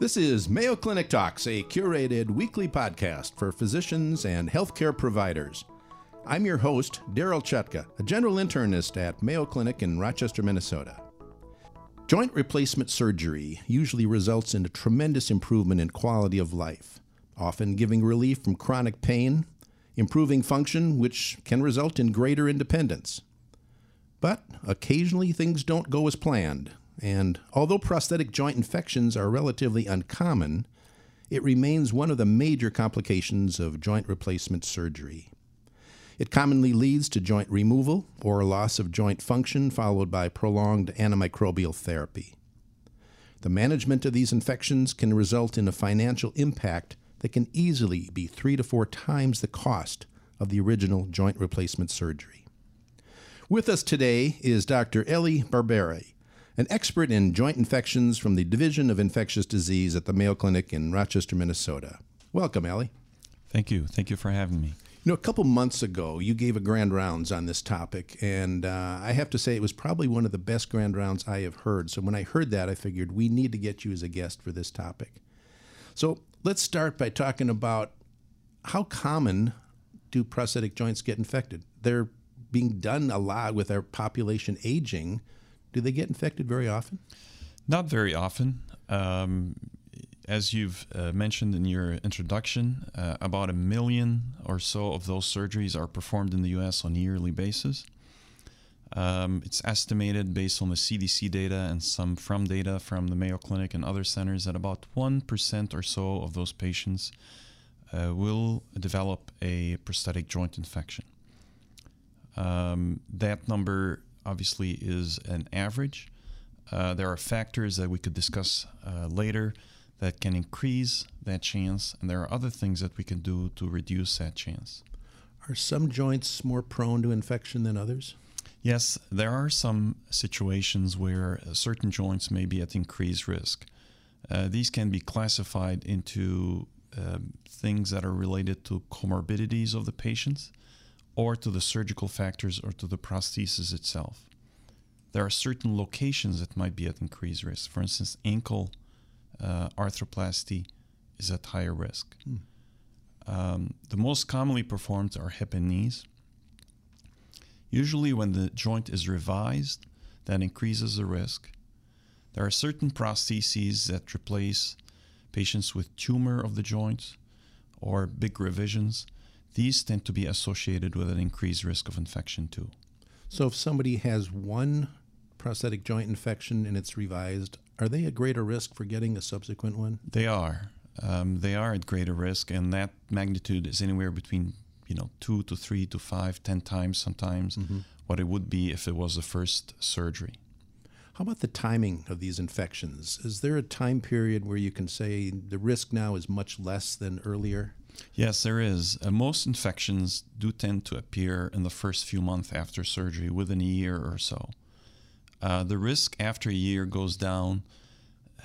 This is Mayo Clinic Talks, a curated weekly podcast for physicians and healthcare providers. I'm your host, Daryl Chutka, a general internist at Mayo Clinic in Rochester, Minnesota. Joint replacement surgery usually results in a tremendous improvement in quality of life, often giving relief from chronic pain, improving function, which can result in greater independence. But occasionally things don't go as planned, and although prosthetic joint infections are relatively uncommon, it remains one of the major complications of joint replacement surgery. It commonly leads to joint removal or loss of joint function, followed by prolonged antimicrobial therapy. The management of these infections can result in a financial impact that can easily be three to four times the cost of the original joint replacement surgery. With us today is Dr. Elie Berbari, an expert in joint infections from the Division of Infectious Disease at the Mayo Clinic in Rochester, Minnesota. Welcome, Elie. Thank you. Thank you for having me. You know, a couple months ago, you gave a grand rounds on this topic, and uh, I have to say it was probably one of the best grand rounds I have heard. So when I heard that, I figured we need to get you as a guest for this topic. So let's start by talking about how common do prosthetic joints get infected? They're being done a lot with our population aging do they get infected very often? Not very often. Um, as you've uh, mentioned in your introduction, uh, about a million or so of those surgeries are performed in the US on a yearly basis. Um, it's estimated based on the CDC data and some from data from the Mayo Clinic and other centers that about 1% or so of those patients uh, will develop a prosthetic joint infection. Um, that number obviously is an average. Uh, there are factors that we could discuss uh, later that can increase that chance, and there are other things that we can do to reduce that chance. Are some joints more prone to infection than others? Yes, there are some situations where uh, certain joints may be at increased risk. Uh, these can be classified into uh, things that are related to comorbidities of the patients or to the surgical factors or to the prosthesis itself. There are certain locations that might be at increased risk. For instance, ankle uh, arthroplasty is at higher risk. Hmm. Um, the most commonly performed are hip and knees. Usually, when the joint is revised, that increases the risk. There are certain prostheses that replace patients with tumor of the joint or big revisions these tend to be associated with an increased risk of infection too. So, if somebody has one prosthetic joint infection and it's revised, are they at greater risk for getting a subsequent one? They are. Um, they are at greater risk, and that magnitude is anywhere between you know two to three to five, ten times sometimes mm-hmm. what it would be if it was the first surgery. How about the timing of these infections? Is there a time period where you can say the risk now is much less than earlier? Yes, there is. Uh, most infections do tend to appear in the first few months after surgery, within a year or so. Uh, the risk after a year goes down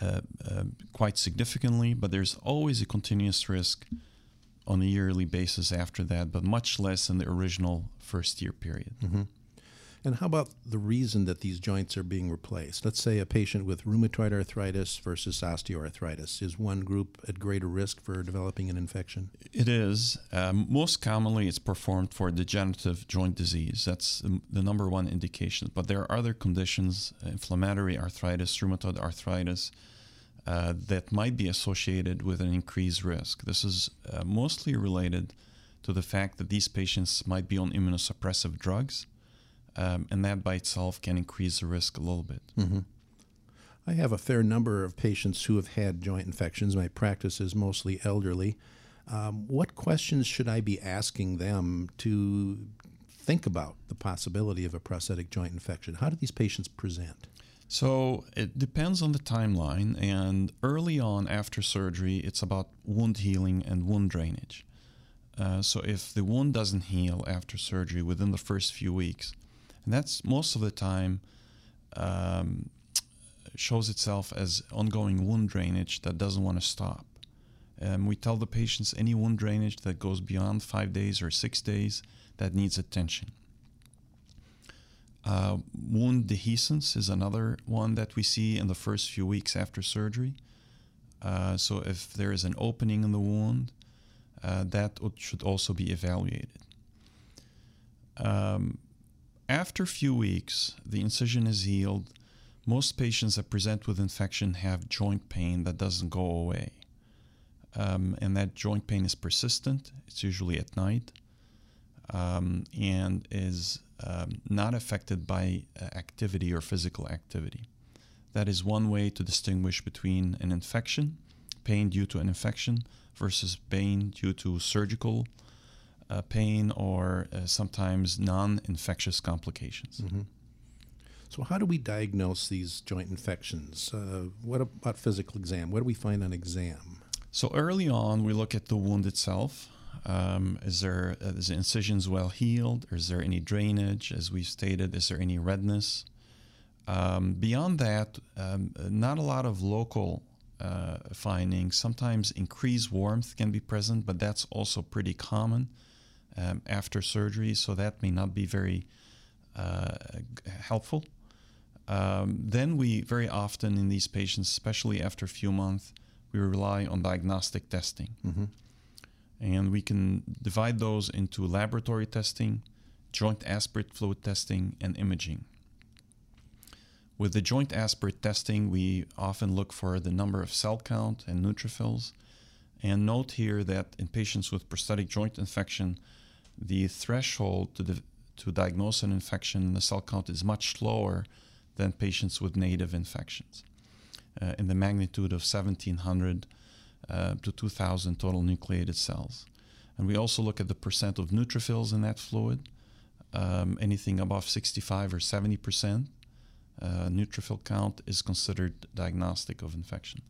uh, uh, quite significantly, but there's always a continuous risk on a yearly basis after that, but much less in the original first year period. Mm-hmm. And how about the reason that these joints are being replaced? Let's say a patient with rheumatoid arthritis versus osteoarthritis. Is one group at greater risk for developing an infection? It is. Um, most commonly, it's performed for degenerative joint disease. That's the number one indication. But there are other conditions, inflammatory arthritis, rheumatoid arthritis, uh, that might be associated with an increased risk. This is uh, mostly related to the fact that these patients might be on immunosuppressive drugs um, and that by itself can increase the risk a little bit. Mm-hmm. I have a fair number of patients who have had joint infections. My practice is mostly elderly. Um, what questions should I be asking them to think about the possibility of a prosthetic joint infection? How do these patients present? So it depends on the timeline, and early on after surgery, it's about wound healing and wound drainage. Uh, so if the wound doesn't heal after surgery within the first few weeks, and that's most of the time um, shows itself as ongoing wound drainage that doesn't want to stop. Um, we tell the patients any wound drainage that goes beyond five days or six days that needs attention. Uh, wound dehiscence is another one that we see in the first few weeks after surgery. Uh, so if there is an opening in the wound, uh, that should also be evaluated. Um, after a few weeks, the incision is healed. Most patients that present with infection have joint pain that doesn't go away. Um, and that joint pain is persistent. It's usually at night um, and is um, not affected by uh, activity or physical activity. That is one way to distinguish between an infection, pain due to an infection, versus pain due to surgical uh, pain or uh, sometimes non infectious complications. Mm-hmm. So, how do we diagnose these joint infections? Uh, what about physical exam? What do we find on exam? So, early on, we look at the wound itself. Um, is there uh, is the incisions well healed? Is there any drainage? As we've stated, is there any redness? Um, beyond that, um, not a lot of local uh, findings. Sometimes increased warmth can be present, but that's also pretty common um, after surgery, so that may not be very uh, helpful. Um, then we very often in these patients, especially after a few months, we rely on diagnostic testing. Mm-hmm. And we can divide those into laboratory testing, joint aspirate fluid testing, and imaging. With the joint aspirate testing, we often look for the number of cell count and neutrophils. And note here that in patients with prosthetic joint infection, the threshold to, the, to diagnose an infection in the cell count is much lower than patients with native infections, uh, in the magnitude of 1700 uh, to 2000 total nucleated cells. And we also look at the percent of neutrophils in that fluid, um, anything above 65 or 70 percent. Uh, neutrophil count is considered diagnostic of infection.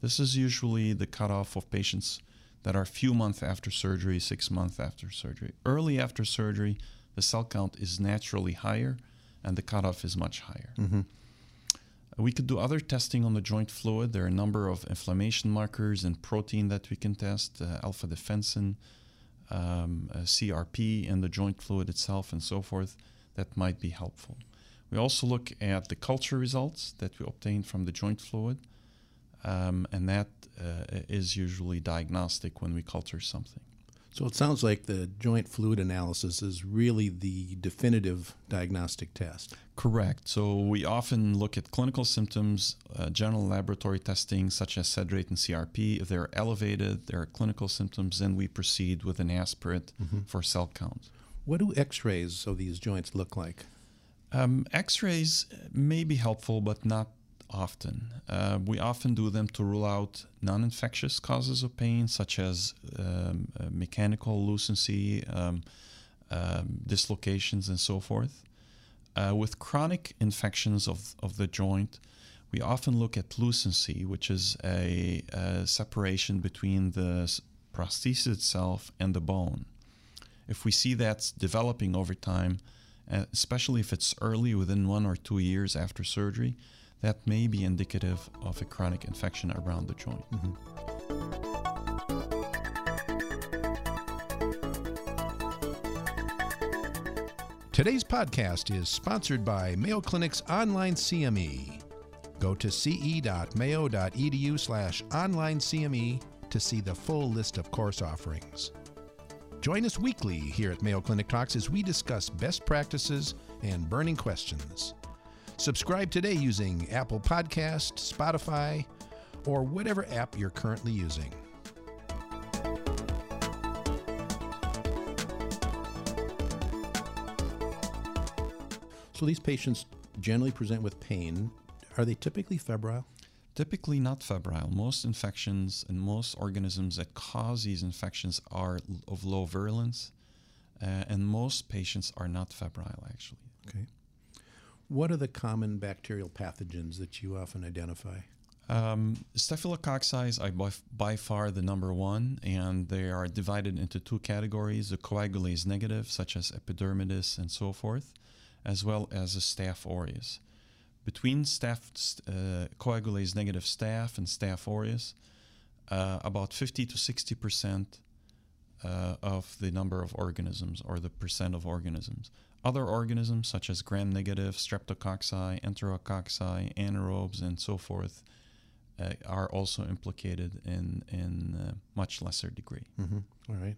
This is usually the cutoff of patients that are few months after surgery, six months after surgery. Early after surgery, the cell count is naturally higher and the cutoff is much higher. Mm-hmm. We could do other testing on the joint fluid. There are a number of inflammation markers and protein that we can test, uh, alpha defensin, um, uh, CRP in the joint fluid itself, and so forth, that might be helpful. We also look at the culture results that we obtain from the joint fluid, um, and that uh, is usually diagnostic when we culture something. So it sounds like the joint fluid analysis is really the definitive diagnostic test. Correct. So we often look at clinical symptoms, uh, general laboratory testing such as sed rate and CRP. If they're elevated, there are clinical symptoms, then we proceed with an aspirate mm-hmm. for cell count. What do x-rays of these joints look like? Um, x-rays may be helpful, but not often. Uh, we often do them to rule out non infectious causes of pain, such as um, uh, mechanical lucency, um, um, dislocations, and so forth. Uh, with chronic infections of, of the joint, we often look at lucency, which is a, a separation between the prosthesis itself and the bone. If we see that's developing over time, uh, especially if it's early within one or two years after surgery, that may be indicative of a chronic infection around the joint. Mm-hmm. Today's podcast is sponsored by Mayo Clinic's online CME. Go to ce.mayo.edu slash online CME to see the full list of course offerings. Join us weekly here at Mayo Clinic Talks as we discuss best practices and burning questions. Subscribe today using Apple Podcast, Spotify, or whatever app you're currently using. So these patients generally present with pain. Are they typically febrile? Typically not febrile. Most infections and most organisms that cause these infections are of low virulence, uh, and most patients are not febrile actually. Okay. What are the common bacterial pathogens that you often identify? Um, Staphylococci are by, by, far the number one, and they are divided into two categories the coagulase negative, such as epidermidis and so forth, as well as the Staph aureus. Between staph, uh, coagulase negative staph and Staph aureus, uh, about 50 to 60 percent uh, of the number of organisms or the percent of organisms Other organisms, such as gram negative, streptococci, enterococci, anaerobes, and so forth, uh, are also implicated in, in uh, much lesser degree. Mm-hmm. All right.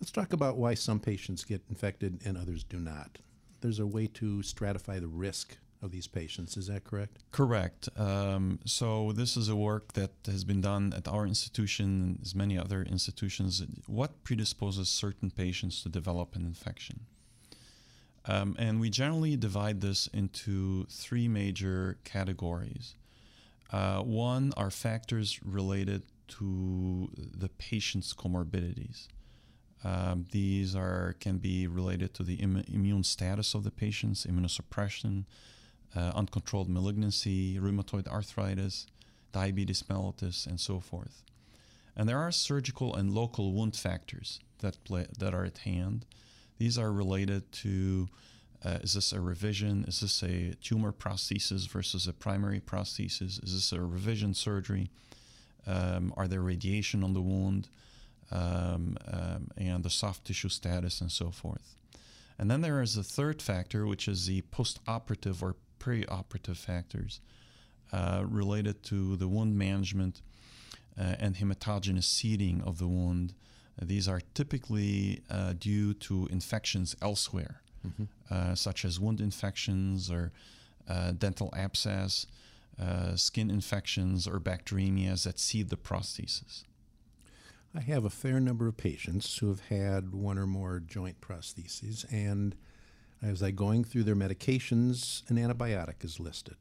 Let's talk about why some patients get infected and others do not. There's a way to stratify the risk of these patients. Is that correct? Correct. Um, so this is a work that has been done at our institution and as many other institutions. What predisposes certain patients to develop an infection? Um, and we generally divide this into three major categories. Uh, one are factors related to the patient's comorbidities. Um, these are can be related to the Im- immune status of the patients, immunosuppression, uh, uncontrolled malignancy, rheumatoid arthritis, diabetes mellitus, and so forth. And there are surgical and local wound factors that play, that are at hand. These are related to uh, is this a revision? Is this a tumor prosthesis versus a primary prosthesis? Is this a revision surgery? Um, are there radiation on the wound? Um, um, and the soft tissue status and so forth. And then there is a third factor, which is the post-operative or perioperative factors uh, related to the wound management uh, and hematogenous seeding of the wound. Uh, these are typically uh, due to infections elsewhere, mm-hmm. Uh, such as wound infections or uh, dental abscess, skin infections, or bacteremias that seed the prosthesis. I have a fair number of patients who have had one or more joint prostheses, and as I going through their medications, an antibiotic is listed.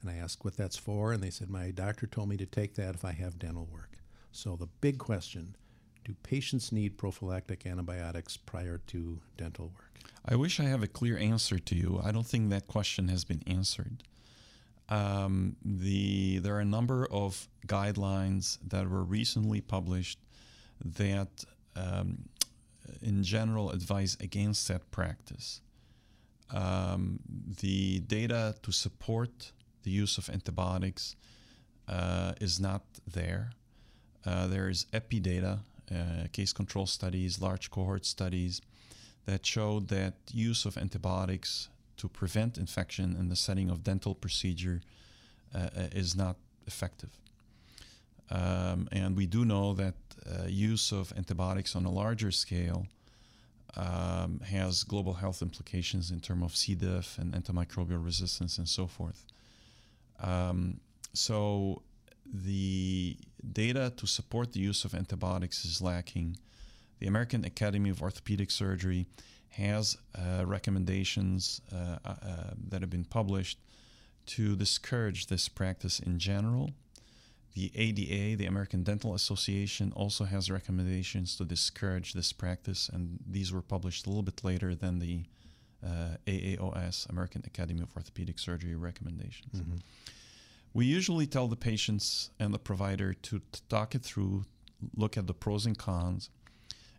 And I ask what that's for, and they said, My doctor told me to take that if I have dental work. So the big question do patients need prophylactic antibiotics prior to dental work? I wish I have a clear answer to you. I don't think that question has been answered. Um, the there are a number of guidelines that were recently published that, um, in general, advise against that practice. Um, the data to support the use of antibiotics uh, is not there. Uh, there is epi data, case control studies, large cohort studies that showed that use of antibiotics to prevent infection in the setting of dental procedure uh, uh, is not effective. Um, and we do know that uh, use of antibiotics on a larger scale um, has global health implications in terms of C. diff and antimicrobial resistance and so forth. Um, so the data to support the use of antibiotics is lacking. The American Academy of Orthopedic Surgery has uh, recommendations uh, uh, that have been published to discourage this practice in general the ADA, the American Dental Association, also has recommendations to discourage this practice, and these were published a little bit later than the uh, AAOS, American Academy of Orthopedic Surgery, recommendations. Mm-hmm. We usually tell the patients and the provider to talk it through, look at the pros and cons.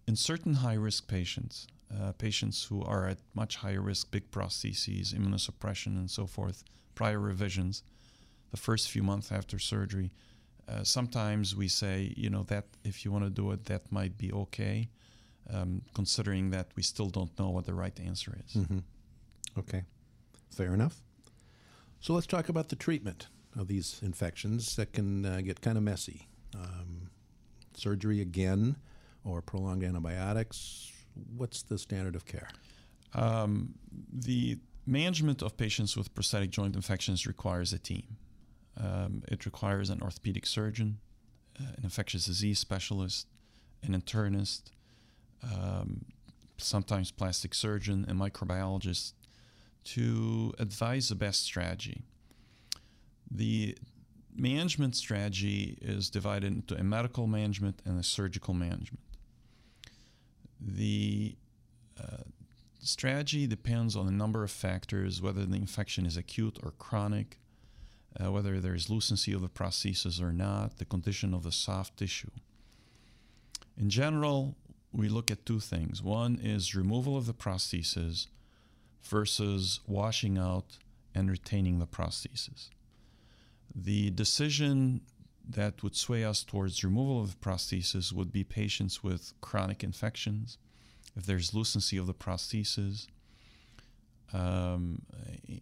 In certain high risk patients, uh, patients who are at much higher risk, big prostheses, immunosuppression, and so forth, prior revisions, the first few months after surgery, uh, sometimes we say, you know, that if you want to do it, that might be okay, um, considering that we still don't know what the right answer is. Mm-hmm. Okay, fair enough. So let's talk about the treatment of these infections that can uh, get kind of messy. Um, surgery again, or prolonged antibiotics. What's the standard of care? Um, the management of patients with prosthetic joint infections requires a team. Um, it requires an orthopedic surgeon, uh, an infectious disease specialist, an internist, um, sometimes plastic surgeon, and microbiologist to advise the best strategy. The management strategy is divided into a medical management and a surgical management. The uh, strategy depends on a number of factors, whether the infection is acute or chronic, uh, whether there's lucency of the prosthesis or not, the condition of the soft tissue. In general, we look at two things. One is removal of the prosthesis versus washing out and retaining the prosthesis. The decision that would sway us towards removal of the prosthesis would be patients with chronic infections, if there's lucency of the prosthesis, um,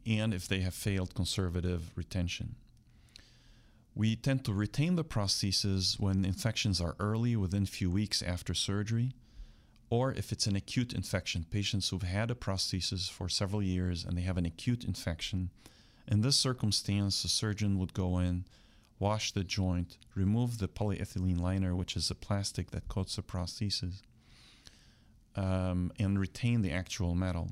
and if they have failed conservative retention. We tend to retain the prosthesis when infections are early, within few weeks after surgery, or if it's an acute infection, patients who've had a prosthesis for several years and they have an acute infection. In this circumstance, the surgeon would go in, wash the joint, remove the polyethylene liner, which is the plastic that coats the prosthesis, um, and retain the actual metal.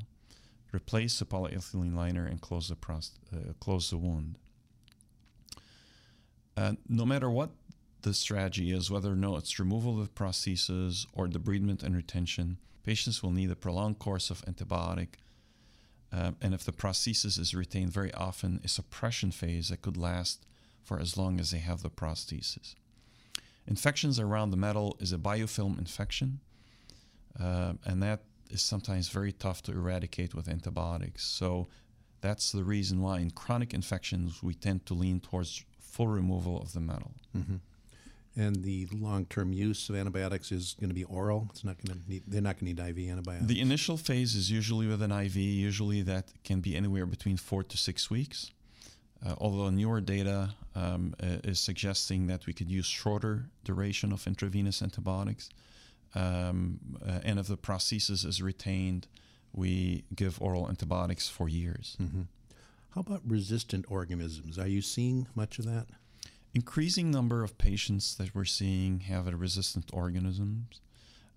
Replace the polyethylene liner and close the, prost- uh, close the wound. Uh, no matter what the strategy is, whether or not it's removal of the prosthesis or debridement and retention, patients will need a prolonged course of antibiotic. Um, and if the prosthesis is retained very often, a suppression phase that could last for as long as they have the prosthesis. Infections around the metal is a biofilm infection, uh, and that is sometimes very tough to eradicate with antibiotics. So that's the reason why in chronic infections we tend to lean towards full removal of the metal. Mm-hmm. And the long-term use of antibiotics is going to be oral. It's not going to need. They're not going to need IV antibiotics. The initial phase is usually with an IV. Usually that can be anywhere between four to six weeks. Uh, although newer data um, uh, is suggesting that we could use shorter duration of intravenous antibiotics. Um, uh, and if the prosthesis is retained, we give oral antibiotics for years. Mm-hmm. How about resistant organisms? Are you seeing much of that? Increasing number of patients that we're seeing have a resistant organisms.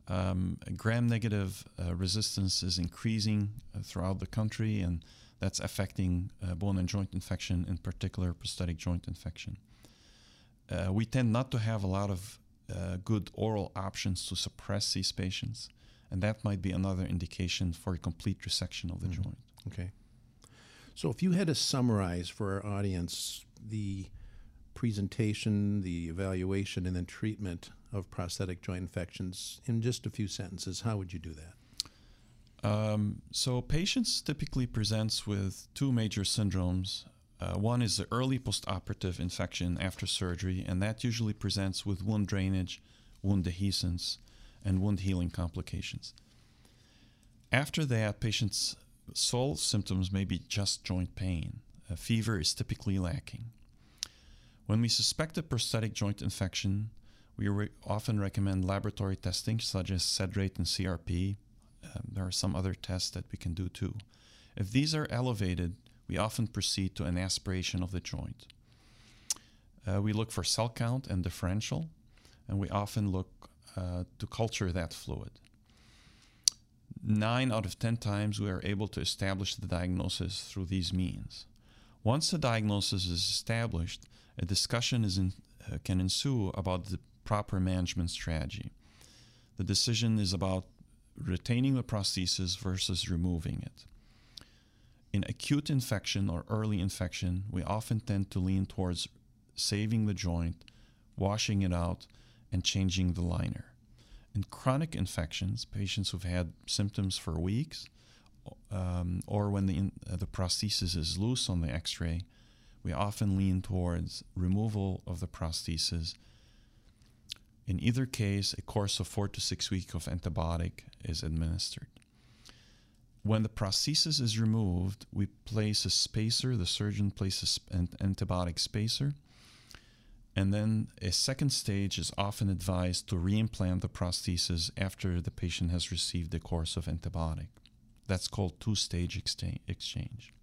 Um, gram-negative uh, resistance is increasing uh, throughout the country, and that's affecting uh, bone and joint infection, in particular prosthetic joint infection. Uh, we tend not to have a lot of uh, good oral options to suppress these patients, and that might be another indication for a complete resection of the mm-hmm. joint. Okay. So, if you had to summarize for our audience the presentation, the evaluation, and then treatment of prosthetic joint infections in just a few sentences, how would you do that? Um, so, patients typically presents with two major syndromes. Uh, one is the early postoperative infection after surgery, and that usually presents with wound drainage, wound dehiscence, and wound healing complications. After that, patients sole symptoms may be just joint pain. A fever is typically lacking. When we suspect a prosthetic joint infection, we re- often recommend laboratory testing such as sed rate and CRP. Um, there are some other tests that we can do too. If these are elevated, we often proceed to an aspiration of the joint. Uh, we look for cell count and differential, and we often look uh, to culture that fluid nine out of 10 times we are able to establish the diagnosis through these means. Once the diagnosis is established, a discussion is in, uh, can ensue about the proper management strategy. The decision is about retaining the prosthesis versus removing it. In acute infection or early infection, we often tend to lean towards saving the joint, washing it out, and changing the liner. In chronic infections, patients who've had symptoms for weeks, um, or when the, uh, the prosthesis is loose on the x ray, we often lean towards removal of the prosthesis. In either case, a course of four to six weeks of antibiotic is administered. When the prosthesis is removed, we place a spacer, the surgeon places an antibiotic spacer and then a second stage is often advised to reimplant the prosthesis after the patient has received a course of antibiotic. That's called two stage exchange.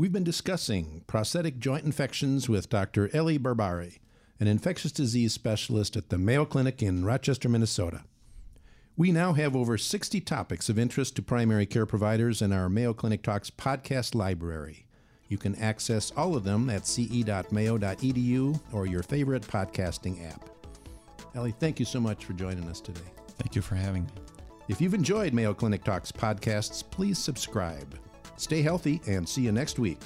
We've been discussing prosthetic joint infections with Dr. Elie Berbari, an infectious disease specialist at the Mayo Clinic in Rochester, Minnesota. We now have over 60 topics of interest to primary care providers in our Mayo Clinic Talks podcast library. You can access all of them at ce.mayo.edu or your favorite podcasting app. Elie, thank you so much for joining us today. Thank you for having me. If you've enjoyed Mayo Clinic Talks podcasts, please subscribe. Stay healthy and see you next week.